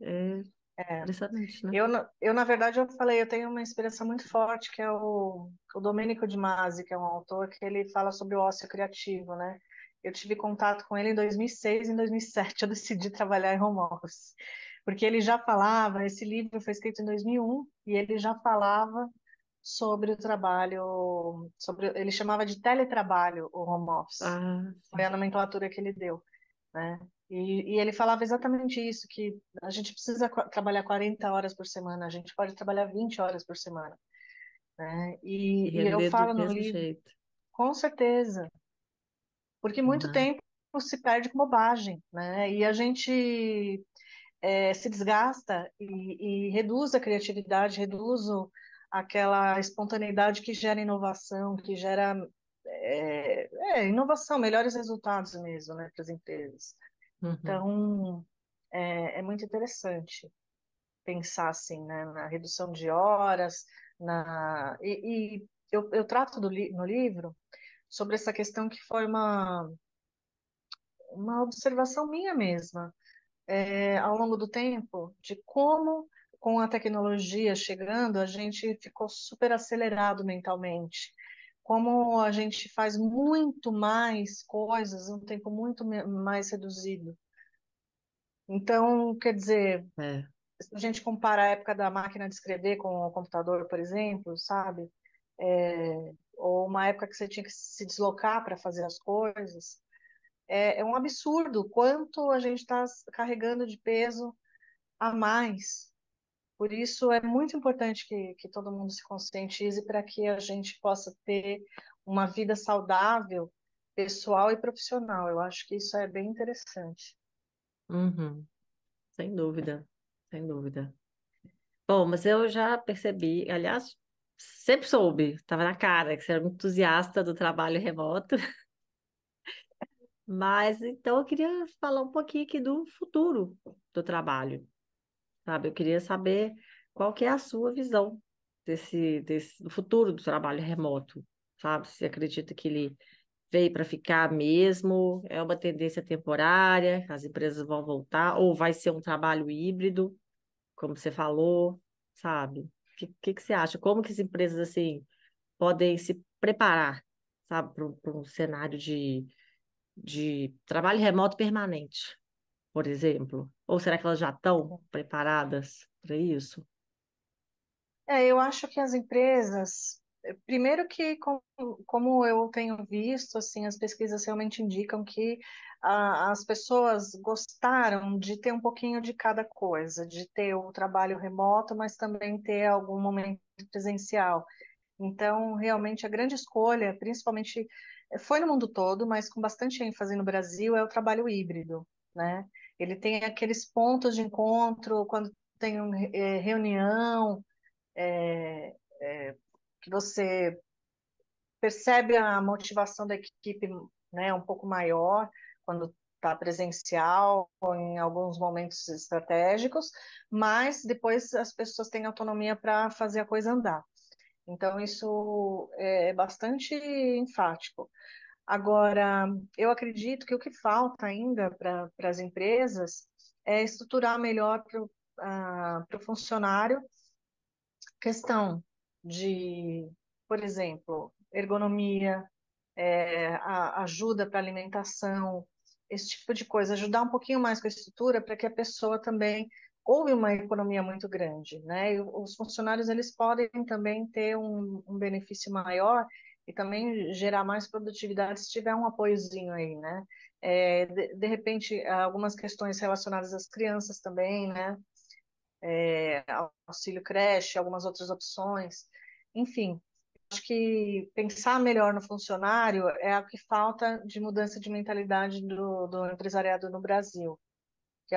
É É. impressionante, né? Eu, na- eu, na verdade, eu falei, eu tenho uma inspiração muito forte, que é o, o Domenico de Masi, que é um autor que ele fala sobre o ócio criativo, né? Eu tive contato com ele em 2006 e em 2007 eu decidi trabalhar em home office, porque ele já falava, esse livro foi escrito em 2001, e ele já falava sobre o trabalho, sobre, ele chamava de teletrabalho o home office, Ah, foi a nomenclatura que ele deu. né? E, e ele falava exatamente isso, que a gente precisa trabalhar 40 horas por semana, a gente pode trabalhar 20 horas por semana, né? E E, e eu falo no livro, jeito. com certeza, porque muito tempo se perde com bobagem, né? E a gente é, se desgasta e, e reduz a criatividade, reduz o, aquela espontaneidade que gera inovação, que gera é, é, inovação, melhores resultados mesmo, né, para as empresas. Uhum. Então, é, é muito interessante pensar assim, né, na redução de horas, na e, e eu, eu trato do li, no livro sobre essa questão que foi uma uma observação minha mesma, é, ao longo do tempo, de como com a tecnologia chegando, a gente ficou super acelerado mentalmente. Como a gente faz muito mais coisas em um tempo muito mais reduzido. Então, quer dizer, É. se a gente compara a época da máquina de escrever com o computador, por exemplo, sabe? É, ou uma época que você tinha que se deslocar para fazer as coisas, é, é um absurdo quanto a gente está carregando de peso a mais. Por isso é muito importante que, que todo mundo se conscientize para que a gente possa ter uma vida saudável, pessoal e profissional. Eu acho que isso é bem interessante. Uhum, sem dúvida, sem dúvida. Bom, mas eu já percebi, aliás, sempre soube, estava na cara que você era um entusiasta do trabalho remoto, mas então eu queria falar um pouquinho aqui do futuro do trabalho, sabe? Eu queria saber qual que é a sua visão desse, desse do futuro do trabalho remoto, sabe? Você acredita que ele veio para ficar mesmo? É uma tendência temporária? As empresas vão voltar? Ou vai ser um trabalho híbrido, como você falou, sabe? O que, que, que você acha? Como que as empresas assim podem se preparar, sabe, para um cenário de, de trabalho remoto permanente, por exemplo? Ou será que elas já estão preparadas para isso? É, eu acho que as empresas, primeiro que como, como eu tenho visto, assim, as pesquisas realmente indicam que ah, as pessoas gostaram de ter um pouquinho de cada coisa, de ter o trabalho remoto, mas também ter algum momento presencial. Então, realmente, a grande escolha, principalmente, foi no mundo todo, mas com bastante ênfase no Brasil, é o trabalho híbrido, né? Ele tem aqueles pontos de encontro, quando tem um, é, reunião, é, é, que você percebe a motivação da equipe, né, um pouco maior, quando está presencial, em alguns momentos estratégicos, mas depois as pessoas têm autonomia para fazer a coisa andar. Então, isso é bastante enfático. Agora, eu acredito que o que falta ainda para as empresas é estruturar melhor para o uh, funcionário questão de, por exemplo, ergonomia, é, ajuda para alimentação, esse tipo de coisa, ajudar um pouquinho mais com a estrutura para que a pessoa também houve uma economia muito grande, né? E os funcionários eles podem também ter um, um, benefício maior e também gerar mais produtividade se tiver um apoiozinho aí, né? É, de, de, repente, algumas questões relacionadas às crianças também, né? É, auxílio creche, algumas outras opções, enfim. Acho que pensar melhor no funcionário é o que falta de mudança de mentalidade do, do empresariado no Brasil. Que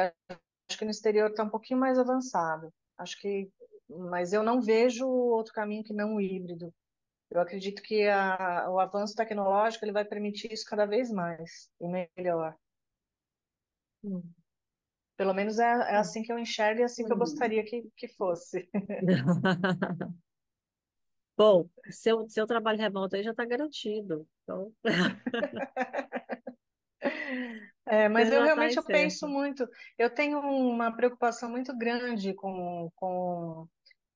acho que no exterior está um pouquinho mais avançado. Acho que, mas eu não vejo outro caminho que não o híbrido. Eu acredito que a, o avanço tecnológico ele vai permitir isso cada vez mais e melhor. Hum. Pelo menos é, é assim que eu enxergo e é assim que eu gostaria que, que fosse. Bom, seu, seu trabalho remoto aí já está garantido. Então, É, mas eu realmente eu penso muito, eu tenho uma preocupação muito grande com, com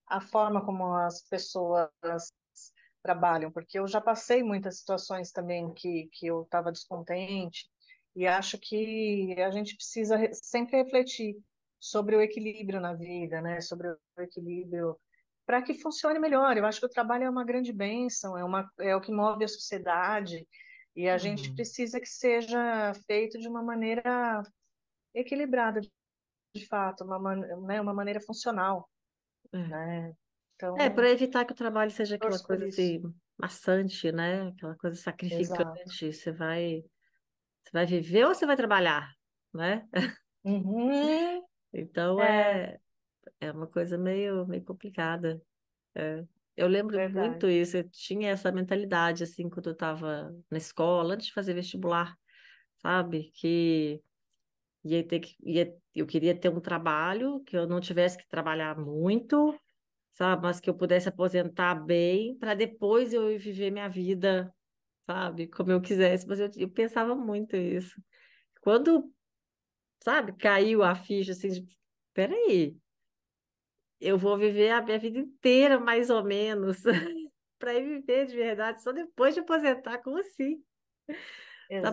a forma como as pessoas trabalham, porque eu já passei muitas situações também que, que eu estava descontente, e acho que a gente precisa re- sempre refletir sobre o equilíbrio na vida, né? Sobre o equilíbrio para que funcione melhor. Eu acho que o trabalho é uma grande bênção, é uma, é o que move a sociedade, e a gente Uhum. precisa que seja feito de uma maneira equilibrada, de fato, uma, man- né, uma maneira funcional, né? É, Então, para evitar que o trabalho seja aquela coisa assim, maçante, né? Aquela coisa Exato. sacrificante. Você vai, você vai viver ou você vai trabalhar, né? Uhum, Então é é, é uma coisa meio, meio complicada. É. Eu lembro muito verdade. isso, eu tinha essa mentalidade assim quando eu estava na escola, antes de fazer vestibular, sabe? Que ia ter que, ia, eu queria ter um trabalho que eu não tivesse que trabalhar muito, sabe? Mas que eu pudesse aposentar bem para depois eu viver minha vida, sabe? Como eu quisesse. Mas eu, eu pensava muito isso. Quando, sabe, caiu a ficha assim, de, peraí, eu vou viver a minha vida inteira, mais ou menos, para ir viver de verdade só depois de aposentar, como assim?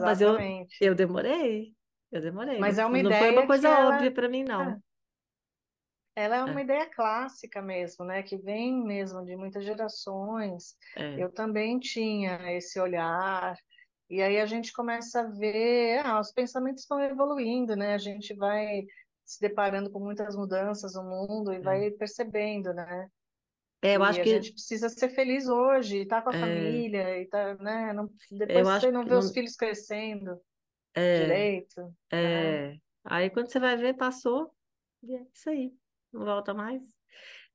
Mas eu, Exatamente. eu demorei, eu demorei. Não, Mas é uma não foi uma ideia que coisa ela óbvia para mim, não. Ela é uma É, ideia clássica mesmo, né? Que vem mesmo de muitas gerações. é, Eu também tinha esse olhar. E aí a gente começa a ver, ah, os pensamentos estão evoluindo, né? A gente vai se deparando com muitas mudanças no mundo e é. vai percebendo, né? É, eu Que acho a que gente precisa ser feliz hoje, estar com a é, família, e tá, né? Não, eu depois acho você não vê os não filhos crescendo é, direito, né? é, Aí quando você vai ver, passou, e é isso aí, não volta mais.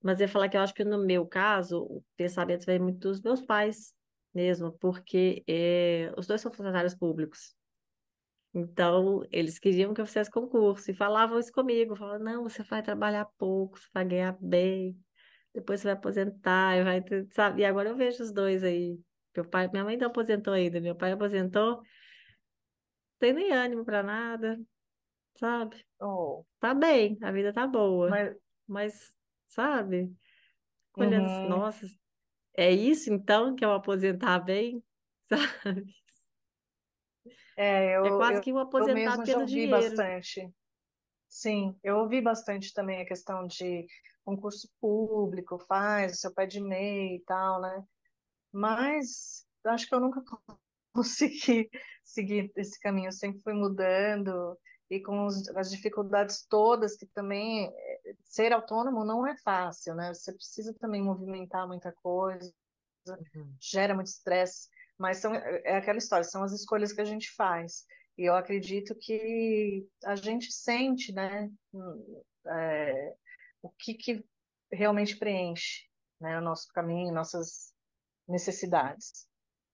Mas eu ia falar que eu acho que no meu caso, o pensamento vem muito dos meus pais mesmo, porque eh, os dois são funcionários públicos. Então, eles queriam que eu fizesse concurso e falavam isso comigo. Falavam, não, você vai trabalhar pouco, você vai ganhar bem, depois você vai aposentar, e vai sabe? E agora eu vejo os dois aí. Meu pai, minha mãe não aposentou ainda, meu pai aposentou, não tem nem ânimo para nada, sabe? Oh, Tá bem, a vida tá boa, mas, mas, sabe? Olhando, assim, uhum. nossa, é isso então que eu aposentar bem, sabe? É, É eu, quase eu, que um eu aposentado pelo ouvi dinheiro. bastante. Sim, eu ouvi bastante também a questão de concurso público, faz, o seu pé de meia e tal, né? Mas acho que eu nunca consegui seguir esse caminho, eu sempre fui mudando e com os- as dificuldades todas, que também eh, ser autônomo não é fácil, né? Você precisa também movimentar muita coisa, Uhum. gera muito estresse, mas são, é aquela história, são as escolhas que a gente faz. E eu acredito que a gente sente, né, hum, é, o que, que realmente preenche, né, o nosso caminho, nossas necessidades.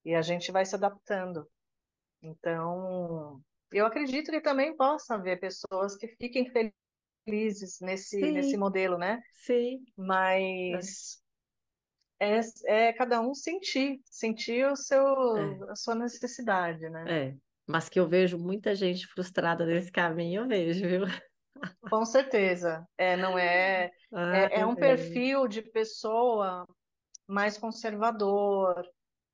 E a gente vai se adaptando. Então, eu acredito que também possa haver pessoas que fiquem felizes nesse, nesse modelo, né? sim. Mas é, é cada um sentir, sentir o É, seu, a sua necessidade, né? é. Mas que eu vejo muita gente frustrada nesse caminho, eu vejo, viu? Com certeza. É, não é, Ah, é, é um perfil de pessoa mais conservador,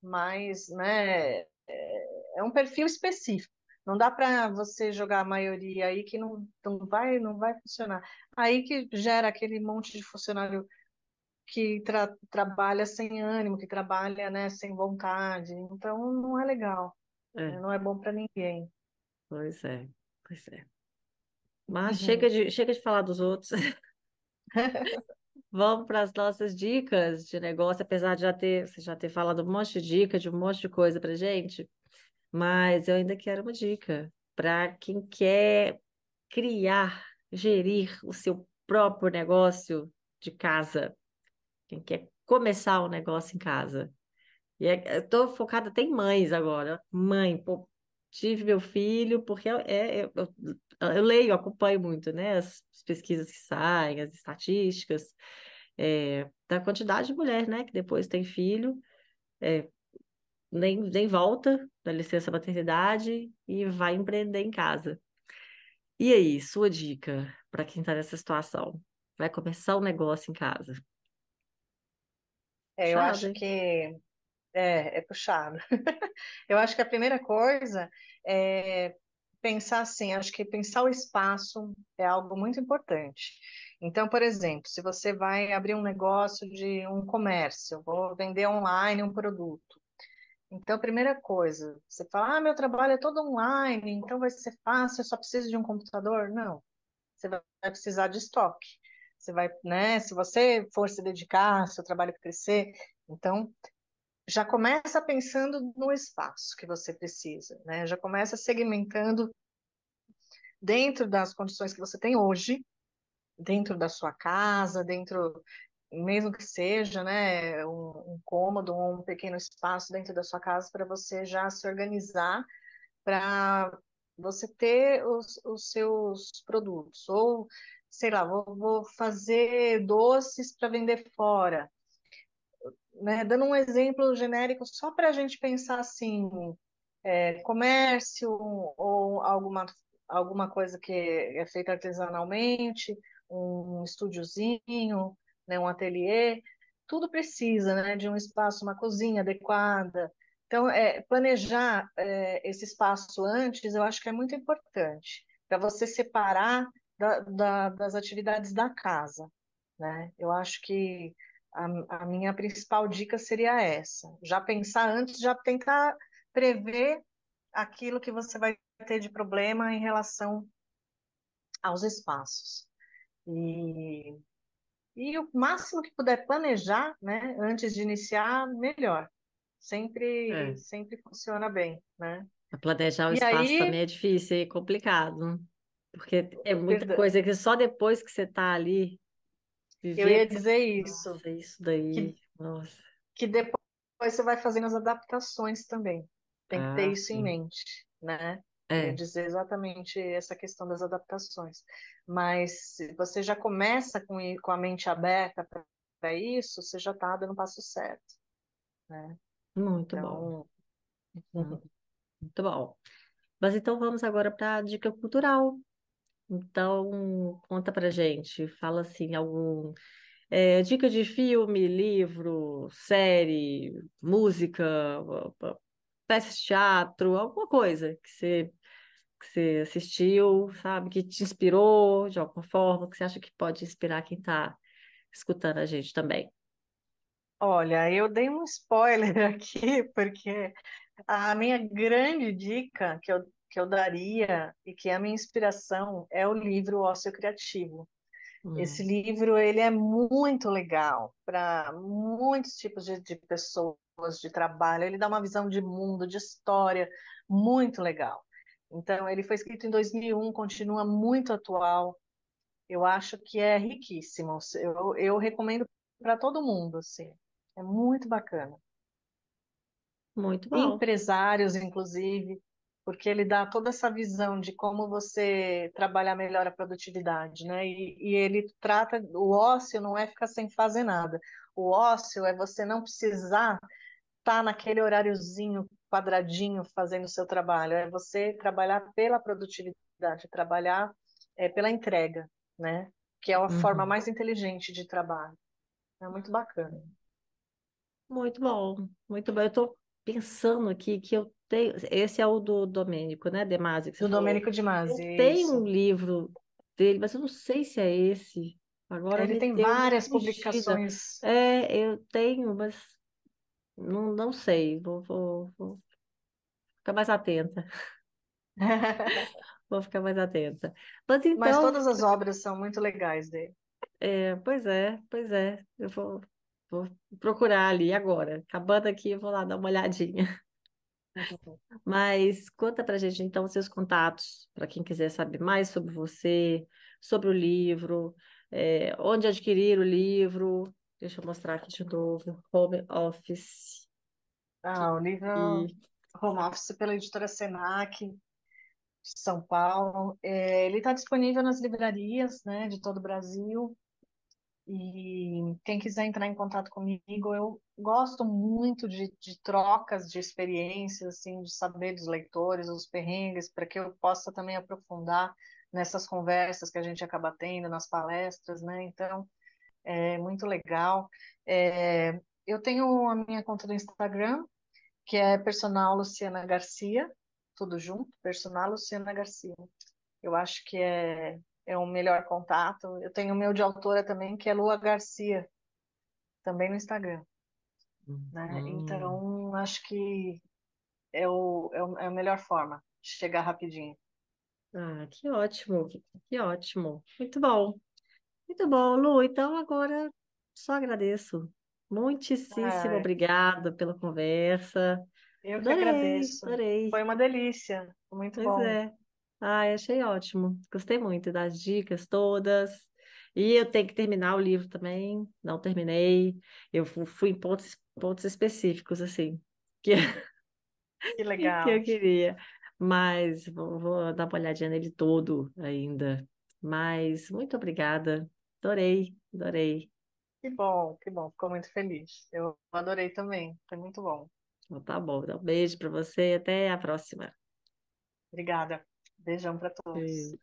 mais, né? É um perfil específico. Não dá para você jogar a maioria aí que não, não vai, não vai funcionar. Aí que gera aquele monte de funcionário que tra- trabalha sem ânimo, que trabalha, né, sem vontade. Então não é legal, né? É, Não é bom para ninguém. pois é, pois é. Mas chega de, chega de falar dos outros. Vamos para as nossas dicas de negócio, apesar de já ter, você já ter falado um monte de dica, de um monte de coisa pra gente, mas eu ainda quero uma dica para quem quer criar, gerir o seu próprio negócio de casa, quem quer começar um negócio em casa. E é, eu tô focada até em mães agora. Mãe, pô, tive meu filho, porque é, é- eu, eu, eu leio, acompanho muito, né? As, as pesquisas que saem, as estatísticas, é, da quantidade de mulher, né? Que depois tem filho, é, nem, nem volta da licença maternidade e vai empreender em casa. E aí, sua dica para quem está nessa situação? Vai começar um negócio em casa. É, eu acho que é, é puxado. Eu acho que a primeira coisa é pensar assim, acho que pensar o espaço é algo muito importante. Então, por exemplo, se você vai abrir um negócio de um comércio, vou vender online um produto. Então, primeira coisa, você fala, ah, meu trabalho é todo online, então vai ser fácil, eu só preciso de um computador. Não, você vai precisar de estoque. Você vai, né, se você for se dedicar, seu trabalho crescer, então já começa pensando no espaço que você precisa, né? Já começa segmentando dentro das condições que você tem hoje, dentro da sua casa, dentro, mesmo que seja, né, um, um cômodo ou um pequeno espaço dentro da sua casa para você já se organizar para você ter os, os seus produtos. Ou, sei lá, vou, vou fazer doces para vender fora. Né, dando um exemplo genérico só para a gente pensar assim, é, comércio ou alguma, alguma coisa que é feita artesanalmente, um estúdiozinho, né, um ateliê, tudo precisa, né, de um espaço, uma cozinha adequada. Então, é, planejar é, esse espaço antes, eu acho que é muito importante, para você separar da- da- das atividades da casa, né? Eu acho que a, a minha principal dica seria essa, já pensar antes, já tentar prever aquilo que você vai ter de problema em relação aos espaços. E, e o máximo que puder planejar, né, antes de iniciar, melhor. Sempre, É. sempre funciona bem, né? Planejar o E espaço aí, também é difícil e complicado. Porque é muita Verdade. coisa que só depois que você está ali. Viver... Eu ia dizer isso. Nossa, isso daí. Que, Nossa. que depois você vai fazendo as adaptações também. Tem que ter ah, isso sim. em mente, né? É. dizer exatamente essa questão das adaptações. Mas se você já começa com, com a mente aberta para isso, você já está dando o passo certo. Né? Muito então... bom. Muito bom. Mas então vamos agora para a dica cultural. Então, conta pra gente, fala assim, algum é, dica de filme, livro, série, música, peça de teatro, alguma coisa que você, que você assistiu, sabe, que te inspirou de alguma forma, que você acha que pode inspirar quem está escutando a gente também. Olha, eu dei um spoiler aqui, porque a minha grande dica que eu, que eu daria e que é a minha inspiração é o livro Ócio Criativo. Hum. Esse livro ele é muito legal para muitos tipos de, de pessoas de trabalho. Ele dá uma visão de mundo, de história muito legal. Então, ele foi escrito em 2001, continua muito atual. Eu acho que é riquíssimo. Eu, eu recomendo para todo mundo, assim. É muito bacana. Muito bom. Empresários, inclusive, porque ele dá toda essa visão de como você trabalhar melhor a produtividade, né? E, e ele trata o ócio não é ficar sem fazer nada. O ócio é você não precisar estar tá naquele horáriozinho quadradinho fazendo o seu trabalho, é você trabalhar pela produtividade, trabalhar é, pela entrega, né? Que é a uhum. forma mais inteligente de trabalho. É muito bacana. Muito bom, muito bom. Eu estou pensando aqui que eu tenho. Esse é o do Domênico, né? De Masi, do Domênico de Masi. Eu tenho um livro dele, mas eu não sei se é esse. Agora ele tem várias publicações. É, eu tenho, mas não, não sei. Vou, vou, vou ficar mais atenta. vou ficar mais atenta. Mas, então, mas todas as obras são muito legais dele. É, pois é, pois é. Eu vou, Vou procurar ali agora. Acabando aqui, eu vou lá dar uma olhadinha. Mas conta pra gente então os seus contatos, para quem quiser saber mais sobre você, sobre o livro, é, onde adquirir o livro. Deixa eu mostrar aqui de novo. Home Office. Ah, o livro e... Home Office pela editora Senac de São Paulo. É, ele está disponível nas livrarias né, de todo o Brasil. E quem quiser entrar em contato comigo, eu gosto muito de, de trocas de experiências, assim, de saber dos leitores, os perrengues, para que eu possa também aprofundar nessas conversas que a gente acaba tendo, nas palestras, né? Então, é muito legal. É, eu tenho a minha conta do Instagram, que é personal Luciana Garcia, tudo junto, personal Luciana Garcia. Eu acho que é é o melhor contato. Eu tenho o meu de autora também, que é Lua Garcia, também no Instagram. Né? Hum. Então, acho que é, o, é, o, é a melhor forma de chegar rapidinho. Ah, que ótimo, que ótimo. Muito bom. Muito bom, Lu. Então, agora só agradeço. Muitíssimo ah, obrigada pela conversa. Eu que adorei, agradeço. Adorei. Foi uma delícia. Muito pois bom. É. Ai, achei ótimo. Gostei muito das dicas todas. E eu tenho que terminar o livro também. Não terminei. Eu fui em pontos, pontos específicos, assim, que, Que legal. que eu queria. Mas vou, vou dar uma olhadinha nele todo ainda. Mas muito obrigada. Adorei, adorei. Que bom, que bom. Ficou muito feliz. Eu adorei também. Foi muito bom. Então, tá bom. Então, um beijo para você e até a próxima. Obrigada. Beijão para todos.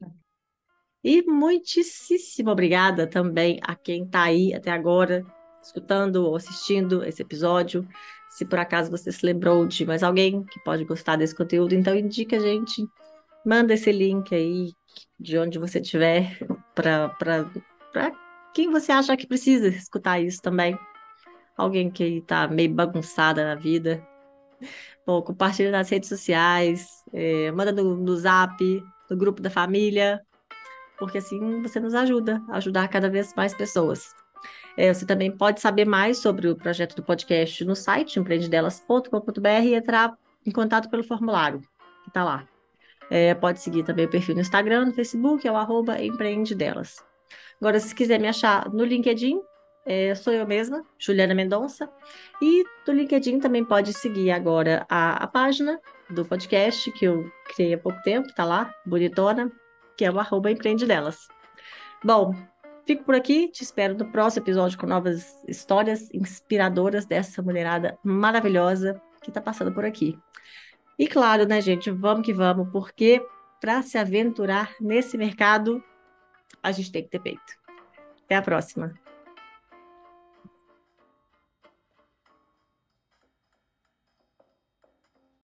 E muitíssimo obrigada também a quem está aí até agora, escutando ou assistindo esse episódio. Se por acaso você se lembrou de mais alguém que pode gostar desse conteúdo, então indica a gente, manda esse link aí de onde você estiver para quem você acha que precisa escutar isso também. Alguém que está meio bagunçada na vida, Bom, compartilha nas redes sociais, é, manda no, no zap, no grupo da família, porque assim você nos ajuda a ajudar cada vez mais pessoas. É, você também pode saber mais sobre o projeto do podcast no site empreendedelas.com.br e entrar em contato pelo formulário que está lá. É, pode seguir também o perfil no Instagram, no Facebook, é o arroba Empreende Delas. Agora, se quiser me achar no LinkedIn, é, sou eu mesma, Juliana Mendonça. E do LinkedIn também pode seguir agora a, a página do podcast que eu criei há pouco tempo, tá lá, bonitona, que é o arroba Empreende Delas. Bom, fico por aqui, te espero no próximo episódio com novas histórias inspiradoras dessa mulherada maravilhosa que está passando por aqui. E claro, né, gente, vamos que vamos, porque para se aventurar nesse mercado, a gente tem que ter peito. Até a próxima.